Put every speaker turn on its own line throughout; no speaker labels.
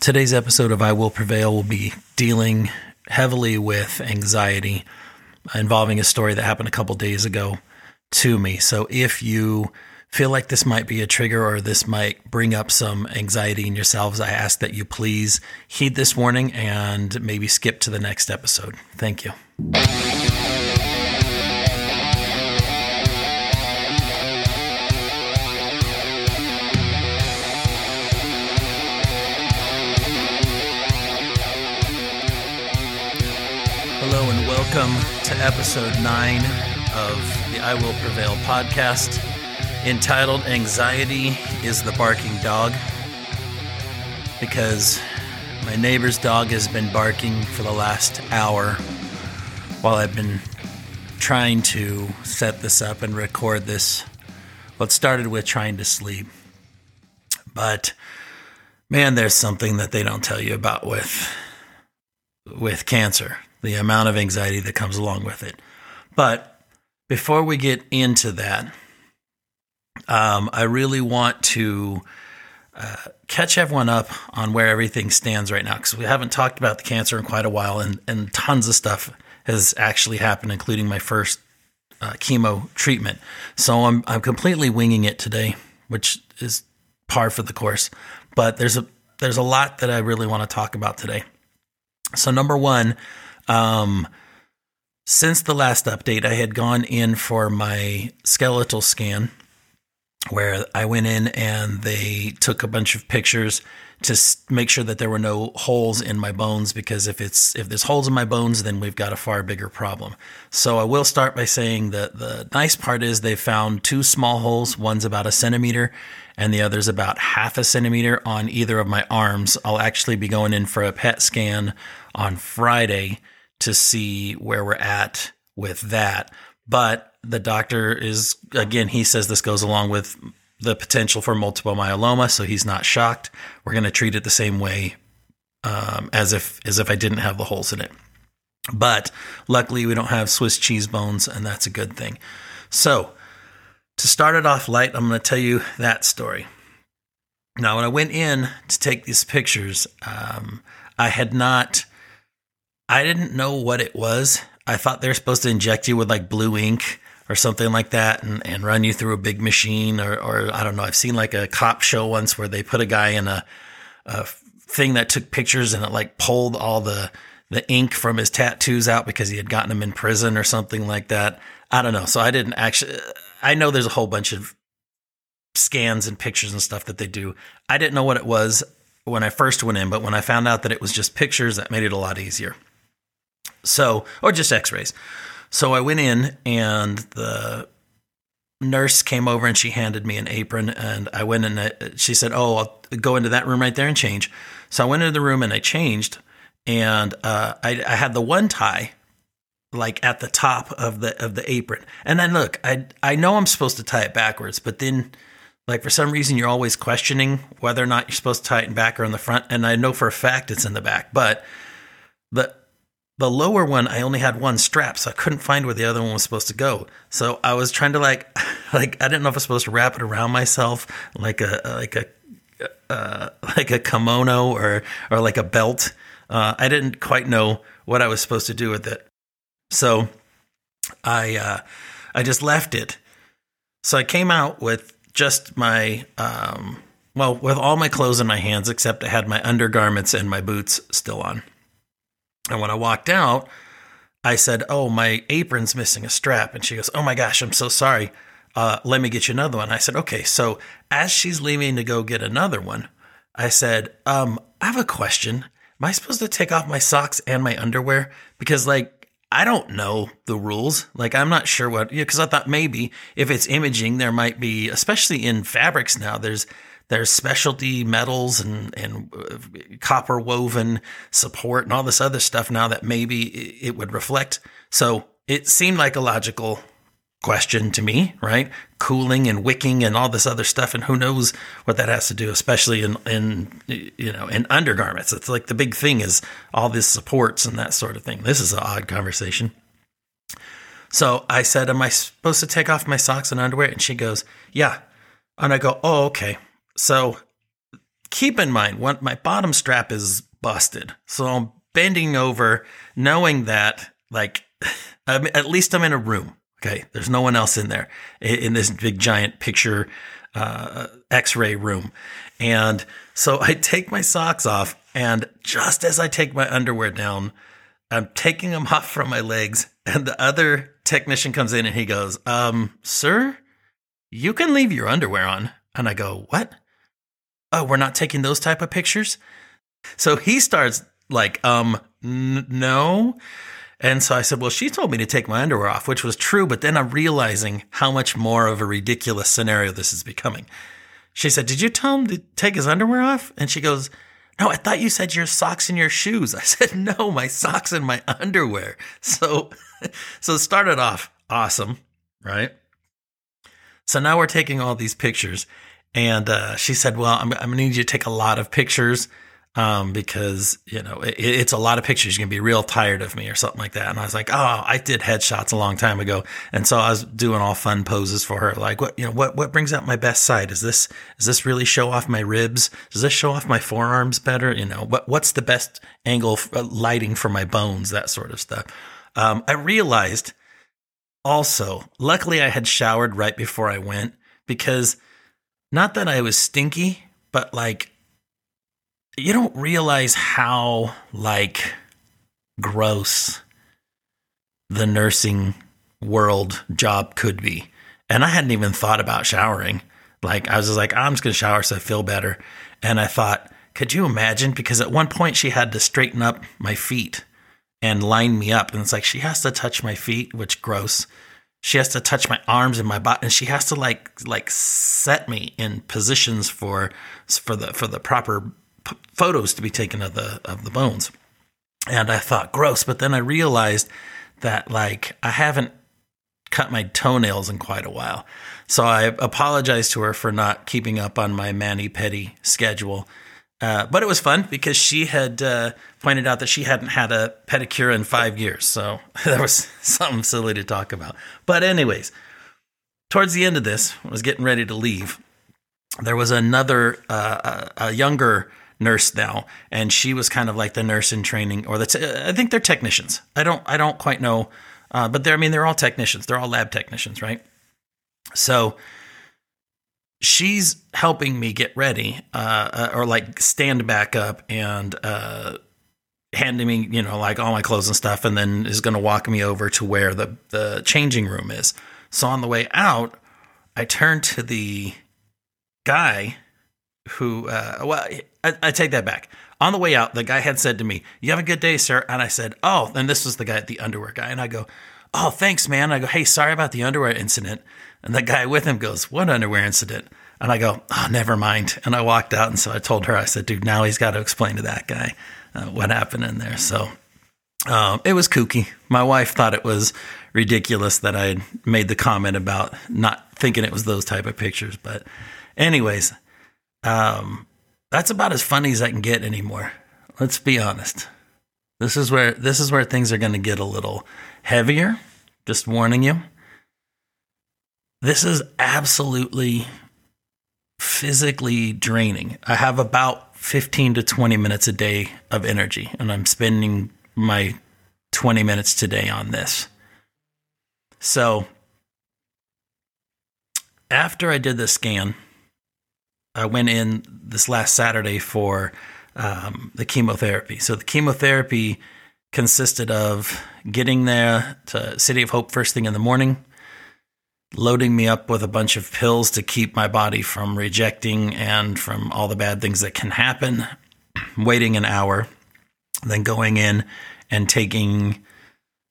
Today's episode of I Will Prevail will be dealing heavily with anxiety involving a story that happened a couple days ago to me. So if you feel like this might be a trigger or this might bring up some anxiety in yourselves, I ask that you please heed this warning and maybe skip to the next episode. Thank you. Welcome to episode nine of the I Will Prevail podcast entitled Anxiety is the Barking Dog. Because my neighbor's dog has been barking for the last hour while I've been trying to set this up and record this. It started with trying to sleep. But man, there's something that they don't tell you about with with cancer, the amount of anxiety that comes along with it. But before we get into that, um, I really want to uh, catch everyone up on where everything stands right now because we haven't talked about the cancer in quite a while, and, and tons of stuff has actually happened, including my first uh, chemo treatment. So I'm I'm completely winging it today, which is par for the course. But there's a there's a lot that I really want to talk about today. So number one, um, since the last update, I had gone in for my skeletal scan, where I went in and they took a bunch of pictures to make sure that there were no holes in my bones. Because if it's if there's holes in my bones, then we've got a far bigger problem. So I will start by saying that the nice part is they found two small holes. One's about a centimeter, and the other's about half a centimeter on either of my arms. I'll actually be going in for a PET scan on Friday to see where we're at with that. But the doctor is, again, he says this goes along with the potential for multiple myeloma, so he's not shocked. We're going to treat it the same way um, as if as if I didn't have the holes in it. But luckily, we don't have Swiss cheese bones, and that's a good thing. So, to start it off light, I'm going to tell you that story. Now, when I went in to take these pictures, um, I had not I didn't know what it was. I thought they were supposed to inject you with like blue ink or something like that and, and run you through a big machine or, or I don't know. I've seen like a cop show once where they put a guy in a, a thing that took pictures and it like pulled all the, the ink from his tattoos out because he had gotten them in prison or something like that. I don't know. So I didn't actually, I know there's a whole bunch of scans and pictures and stuff that they do. I didn't know what it was when I first went in, but when I found out that it was just pictures, that made it a lot easier. So, or just x rays. So I went in and the nurse came over and she handed me an apron and I went in. Uh, she said, Oh, I'll go into that room right there and change. So I went into the room and I changed and uh, I, I had the one tie like at the top of the of the apron. And then look, I I know I'm supposed to tie it backwards, but then like for some reason you're always questioning whether or not you're supposed to tie it in back or in the front. And I know for a fact it's in the back, but the the lower one, I only had one strap, so I couldn't find where the other one was supposed to go. So I was trying to like, like I didn't know if I was supposed to wrap it around myself like a like a uh, like a kimono or or like a belt. Uh, I didn't quite know what I was supposed to do with it, so I uh, I just left it. So I came out with just my um, well, with all my clothes in my hands except I had my undergarments and my boots still on. And when I walked out, I said, Oh, my apron's missing a strap. And she goes, Oh my gosh, I'm so sorry. Uh, let me get you another one. I said, Okay. So as she's leaving to go get another one, I said, um, I have a question. Am I supposed to take off my socks and my underwear? Because, like, I don't know the rules. Like, I'm not sure what, because you know, I thought maybe if it's imaging, there might be, especially in fabrics now, there's there's specialty metals and, and uh, copper woven support and all this other stuff now that maybe it would reflect. So it seemed like a logical question to me, right? Cooling and wicking and all this other stuff, and who knows what that has to do, especially in in you know in undergarments. It's like the big thing is all these supports and that sort of thing. This is an odd conversation. So I said, "Am I supposed to take off my socks and underwear?" And she goes, "Yeah." And I go, "Oh, okay." So keep in mind, my bottom strap is busted. So I'm bending over, knowing that, like, at least I'm in a room. Okay. There's no one else in there in this big giant picture uh, x ray room. And so I take my socks off. And just as I take my underwear down, I'm taking them off from my legs. And the other technician comes in and he goes, um, Sir, you can leave your underwear on. And I go, What? Oh, we're not taking those type of pictures? So he starts like, um, n- no. And so I said, well, she told me to take my underwear off, which was true. But then I'm realizing how much more of a ridiculous scenario this is becoming. She said, did you tell him to take his underwear off? And she goes, no, I thought you said your socks and your shoes. I said, no, my socks and my underwear. So, so it started off awesome, right? So now we're taking all these pictures. And uh, she said, well, I'm, I'm going to need you to take a lot of pictures um, because you know it, it's a lot of pictures. You're gonna be real tired of me or something like that. And I was like, oh, I did headshots a long time ago, and so I was doing all fun poses for her. Like, what you know, what what brings out my best side? Is this is this really show off my ribs? Does this show off my forearms better? You know, what what's the best angle uh, lighting for my bones? That sort of stuff. Um, I realized also, luckily, I had showered right before I went because not that I was stinky, but like you don't realize how like gross the nursing world job could be. And I hadn't even thought about showering. Like I was just like, I'm just gonna shower so I feel better. And I thought, could you imagine? Because at one point she had to straighten up my feet and line me up. And it's like she has to touch my feet, which gross. She has to touch my arms and my body, and she has to like like set me in positions for for the for the proper p- photos to be taken of the of the bones. And I thought gross, but then I realized that like I haven't cut my toenails in quite a while. So I apologized to her for not keeping up on my mani pedi schedule. Uh, but it was fun because she had uh, pointed out that she hadn't had a pedicure in five years. So that was something silly to talk about. But, anyways, towards the end of this, I was getting ready to leave. There was another, uh, a younger nurse now, and she was kind of like the nurse in training, or the I think they're technicians. I don't I don't quite know, uh, but they're I mean they're all technicians. They're all lab technicians, right? So she's helping me get ready, uh, uh, or like stand back up and uh, handing me you know like all my clothes and stuff, and then is going to walk me over to where the the changing room is. So on the way out, I turn to the guy who, uh, well, I, I, take that back. On the way out, the guy had said to me, You have a good day, sir. And I said, Oh, and this was the guy, at the underwear guy. And I go, Oh, thanks, man. I go, Hey, sorry about the underwear incident. And the guy with him goes, What underwear incident? And I go, Oh, never mind. And I walked out. And so I told her, I said, Dude, now he's got to explain to that guy uh, what happened in there. So um, it was kooky. My wife thought it was ridiculous that I had made the comment about not thinking it was those type of pictures. But, anyways, um, that's about as funny as I can get anymore. Let's be honest. This is where this is where things are going to get a little heavier. Just warning you. This is absolutely physically draining. I have about 15 to 20 minutes a day of energy, and I'm spending my 20 minutes today on this. So, after I did the scan, I went in this last Saturday for um, the chemotherapy. So the chemotherapy consisted of getting there to City of Hope first thing in the morning, loading me up with a bunch of pills to keep my body from rejecting and from all the bad things that can happen, waiting an hour, then going in and taking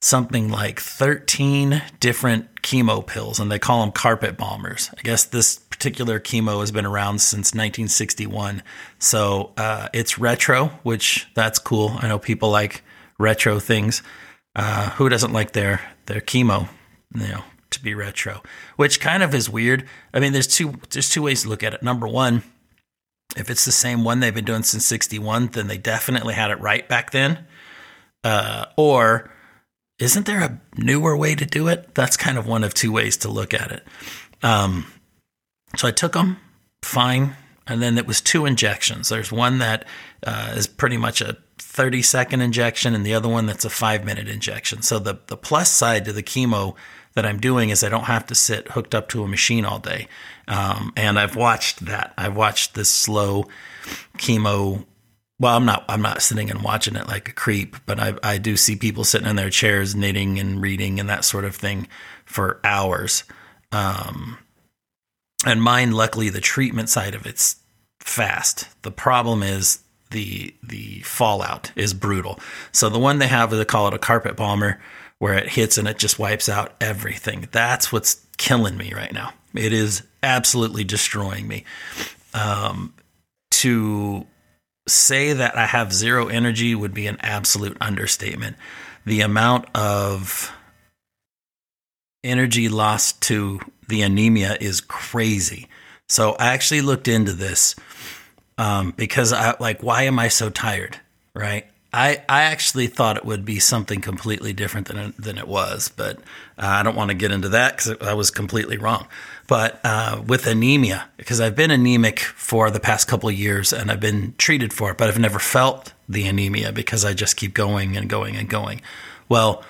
something like 13 different chemo pills, and they call them carpet bombers. I guess this particular chemo has been around since 1961. So uh, it's retro, which that's cool. I know people like retro things. Uh, who doesn't like their their chemo, you know, to be retro? Which kind of is weird. I mean, there's two there's two ways to look at it. Number one, if it's the same one they've been doing since 61, then they definitely had it right back then. Uh, or isn't there a newer way to do it? That's kind of one of two ways to look at it. Um, so I took them, fine. and then it was two injections. There's one that uh, is pretty much a 30 second injection, and the other one that's a five minute injection. So the the plus side to the chemo that I'm doing is I don't have to sit hooked up to a machine all day. Um, and I've watched that. I've watched this slow chemo. Well, I'm not. I'm not sitting and watching it like a creep, but I, I do see people sitting in their chairs knitting and reading and that sort of thing for hours. Um, and mine, luckily, the treatment side of it's fast. The problem is the the fallout is brutal. So the one they have, they call it a carpet bomber, where it hits and it just wipes out everything. That's what's killing me right now. It is absolutely destroying me. Um, to say that I have zero energy would be an absolute understatement. The amount of energy lost to the anemia is crazy. So I actually looked into this um, because I like, why am I so tired? Right? I, I actually thought it would be something completely different than than it was, but uh, I don't want to get into that because I was completely wrong. But uh, with anemia, because I've been anemic for the past couple years and I've been treated for it, but I've never felt the anemia because I just keep going and going and going. Well,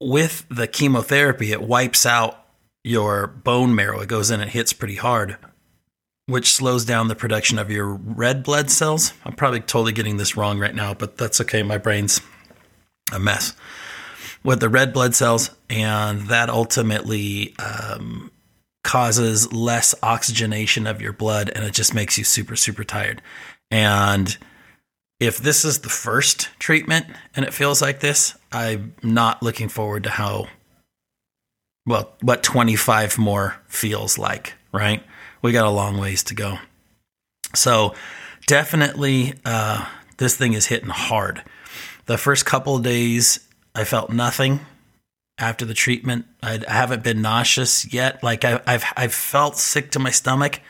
with the chemotherapy, it wipes out your bone marrow. It goes in it hits pretty hard, which slows down the production of your red blood cells. I'm probably totally getting this wrong right now, but that's okay. My brain's a mess with the red blood cells, and that ultimately um, causes less oxygenation of your blood, and it just makes you super, super tired. And if this is the first treatment and it feels like this, I'm not looking forward to how, well, what 25 more feels like, right? We got a long ways to go. So definitely, uh, this thing is hitting hard. The first couple days, I felt nothing after the treatment. I, I haven't been nauseous yet. Like I, I've, I've felt sick to my stomach,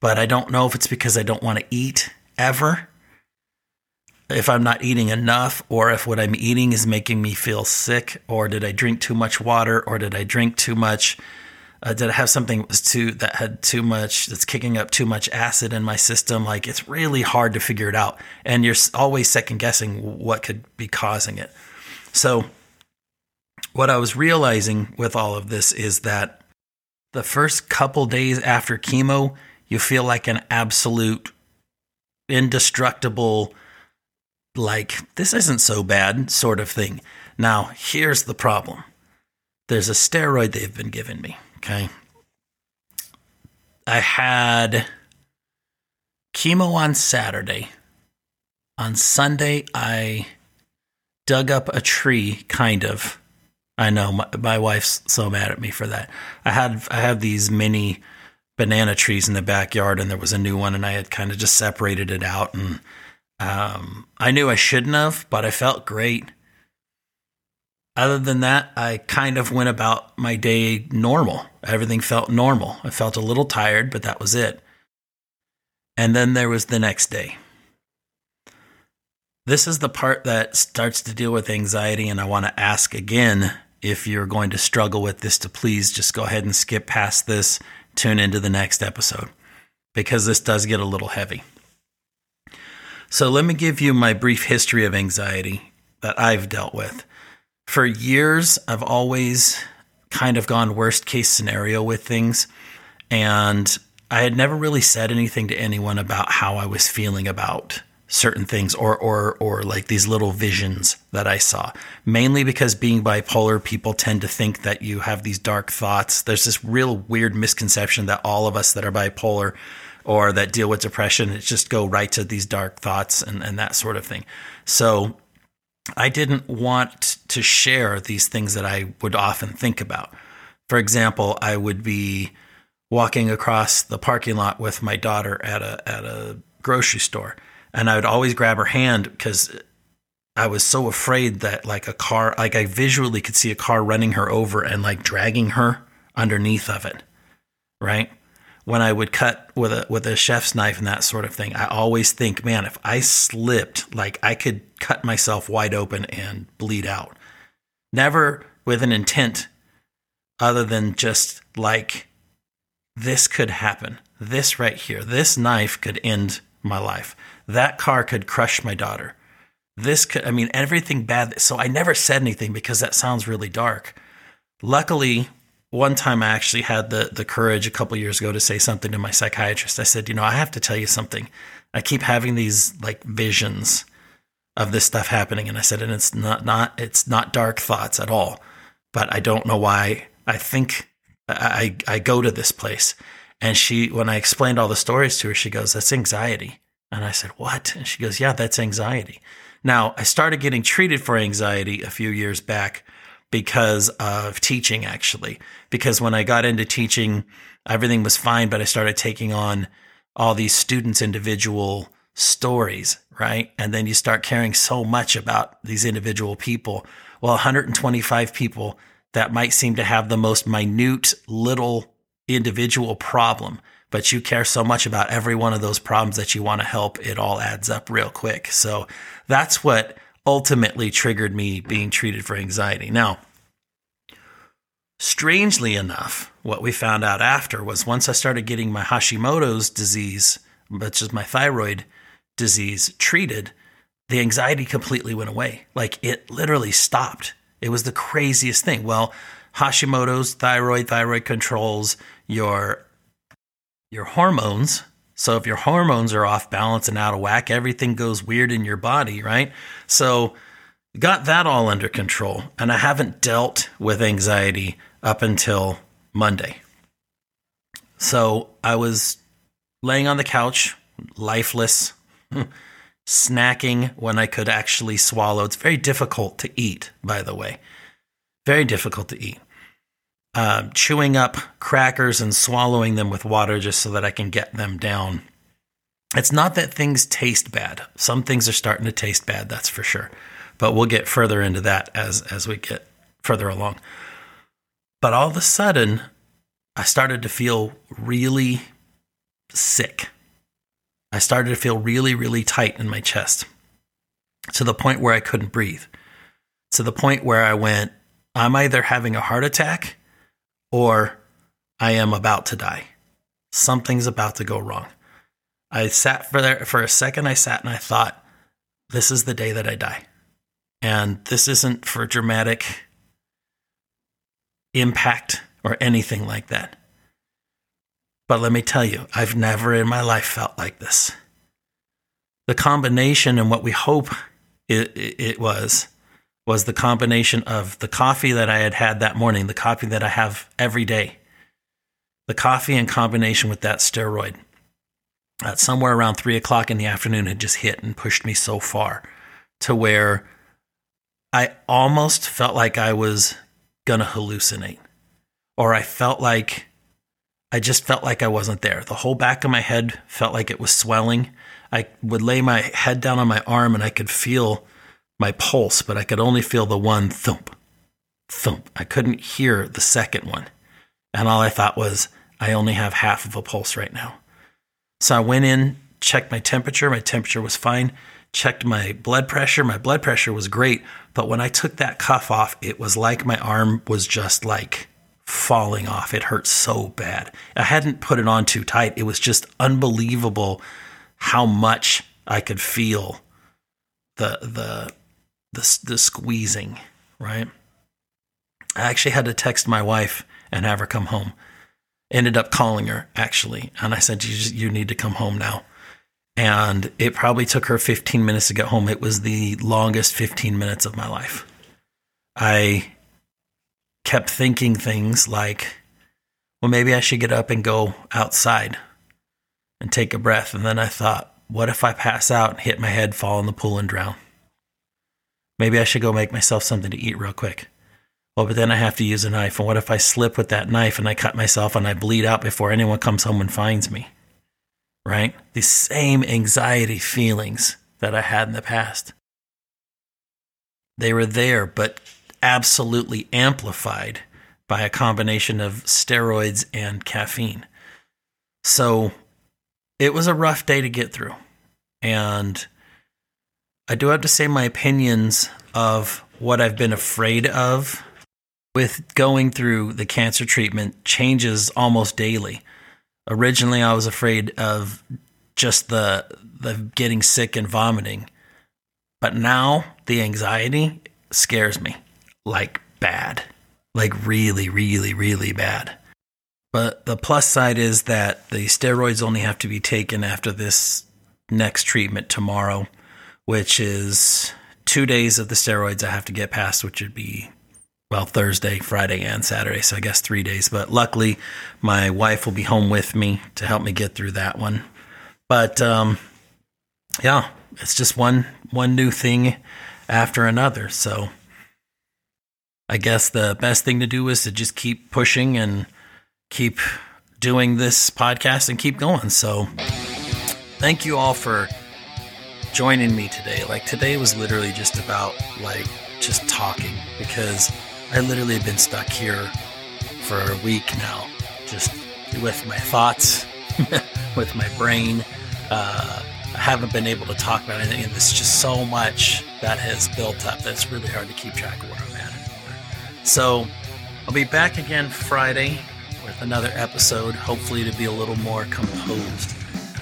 but I don't know if it's because I don't want to eat ever if I'm not eating enough or if what I'm eating is making me feel sick or did I drink too much water or did I drink too much uh, did I have something too that had too much that's kicking up too much acid in my system? Like it's really hard to figure it out. And you're always second guessing what could be causing it. So what I was realizing with all of this is that the first couple days after chemo you feel like an absolute indestructible like, this isn't so bad, sort of thing. Now, here's the problem. There's a steroid they've been giving me, okay? I had chemo on Saturday. On Sunday, I dug up a tree, kind of. I know my, my wife's so mad at me for that. I had I had these mini banana trees in the backyard, and there was a new one, and I had kind of just separated it out and um, I knew I shouldn't have, but I felt great. Other than that, I kind of went about my day normal. Everything felt normal. I felt a little tired, but that was it. And then there was the next day. This is the part that starts to deal with anxiety, and I want to ask again if you're going to struggle with this to please just go ahead and skip past this, tune into the next episode, because this does get a little heavy. So let me give you my brief history of anxiety that I've dealt with. For years, I've always kind of gone worst case scenario with things. And I had never really said anything to anyone about how I was feeling about certain things or or or like these little visions that I saw. Mainly because being bipolar, people tend to think that you have these dark thoughts. There's this real weird misconception that all of us that are bipolar or that deal with depression. It's just go right to these dark thoughts and, and that sort of thing. So I didn't want to share these things that I would often think about. For example, I would be walking across the parking lot with my daughter at a at a grocery store, and I would always grab her hand because I was so afraid that like a car, like I visually could see a car running her over and like dragging her underneath of it, right? when I would cut with a with a chef's knife and that sort of thing, I always think, man, if I slipped, like I could cut myself wide open and bleed out. Never with an intent other than just like this could happen. This right here, this knife could end my life. That car could crush my daughter. This could, I mean, everything bad. So I never said anything because that sounds really dark. Luckily, one time I actually had the the courage a couple years ago to say something to my psychiatrist. I said, you know, I have to tell you something. I keep having these like visions of this stuff happening, and I said, and it's not not it's not dark thoughts at all, but I don't know why. I think I I go to this place, and she when I explained all the stories to her, she goes, that's anxiety, and I said, what? And she goes, yeah, that's anxiety. Now I started getting treated for anxiety a few years back because of teaching, actually. Because when I got into teaching, everything was fine, but I started taking on all these students' individual stories, right? And then you start caring so much about these individual people. Well, 125 people that might seem to have the most minute little individual problem, but you care so much about every one of those problems that you want to help, it all adds up real quick. So that's what ultimately triggered me being treated for anxiety. Now, strangely enough, what we found out after was once I started getting my Hashimoto's disease, which is my thyroid disease, treated, the anxiety completely went away. Like it literally stopped. It was the craziest thing. Well, Hashimoto's thyroid, thyroid controls your your hormones so if your hormones are off balance and out of whack, everything goes weird in your body, right? So got that all under control. And I haven't dealt with anxiety up until Monday. So I was laying on the couch, lifeless, snacking when I could actually swallow. It's very difficult to eat, by the way. Very difficult to eat uh, chewing up crackers and swallowing them with water just so that I can get them down. It's not that things taste bad. Some things are starting to taste bad, that's for sure. But we'll get further into that as as we get further along. But all of a sudden, I started to feel really sick. I started to feel really, really tight in my chest to the point where I couldn't breathe. To the point where I went, I'm either having a heart attack or I am about to die. Something's about to go wrong. I sat for there for a second. I sat and I thought, this is the day that I die. And this isn't for dramatic impact or anything like that. But let me tell you, I've never in my life felt like this. The combination and what we hope it, it, was was the combination of the coffee that I had had that morning, the coffee that I have every day, the coffee in combination with that steroid. At somewhere around three o'clock in the afternoon had just hit and pushed me so far to where I almost felt like I was gonna hallucinate, or I felt like I just felt like I wasn't there. The whole back of my head felt like it was swelling. I would lay my head down on my arm and I could feel my pulse, but I could only feel the one thump, thump. I couldn't hear the second one. And all I thought was, I only have half of a pulse right now. So I went in, checked my temperature. My temperature was fine. Checked my blood pressure. My blood pressure was great. But when I took that cuff off, it was like my arm was just like falling off. It hurt so bad. I hadn't put it on too tight. It was just unbelievable how much I could feel the the the, the squeezing, right? I actually had to text my wife and have her come home. Ended up calling her actually, and I said, "You just, you need to come home now." And it probably took her 15 minutes to get home. It was the longest 15 minutes of my life. I kept thinking things like, "Well, maybe I should get up and go outside and take a breath." And then I thought, "What if I pass out and hit my head, fall in the pool, and drown?" Maybe I should go make myself something to eat real quick. Well, but then I have to use a knife. And what if I slip with that knife and I cut myself and I bleed out before anyone comes home and finds me? Right? The same anxiety feelings that I had in the past. They were there, but absolutely amplified by a combination of steroids and caffeine. So it was a rough day to get through. And I do have to say my opinions of what I've been afraid of with going through the cancer treatment changes almost daily. Originally, I was afraid of just the the getting sick and vomiting, but now the anxiety scares me like bad, like really, really, really bad. But the plus side is that the steroids only have to be taken after this next treatment tomorrow, which is two days of the steroids I have to get past, which would be well, Thursday, Friday, and Saturday. So I guess three days. But luckily, my wife will be home with me to help me get through that one. But um, yeah, it's just one one new thing after another. So I guess the best thing to do is to just keep pushing and keep doing this podcast and keep going. So thank you all for joining me today. Like today was literally just about like just talking because I literally have been stuck here for a week now, just with my thoughts, with my brain. Uh, I haven't been able to talk about anything, and there's just so much that has built up that's really hard to keep track of So I'll be back again Friday with another episode, hopefully to be a little more composed.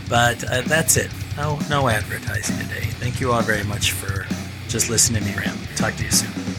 But uh, that's it. No, no advertising today. Thank you all very much for just listening to me rant. Talk to you soon.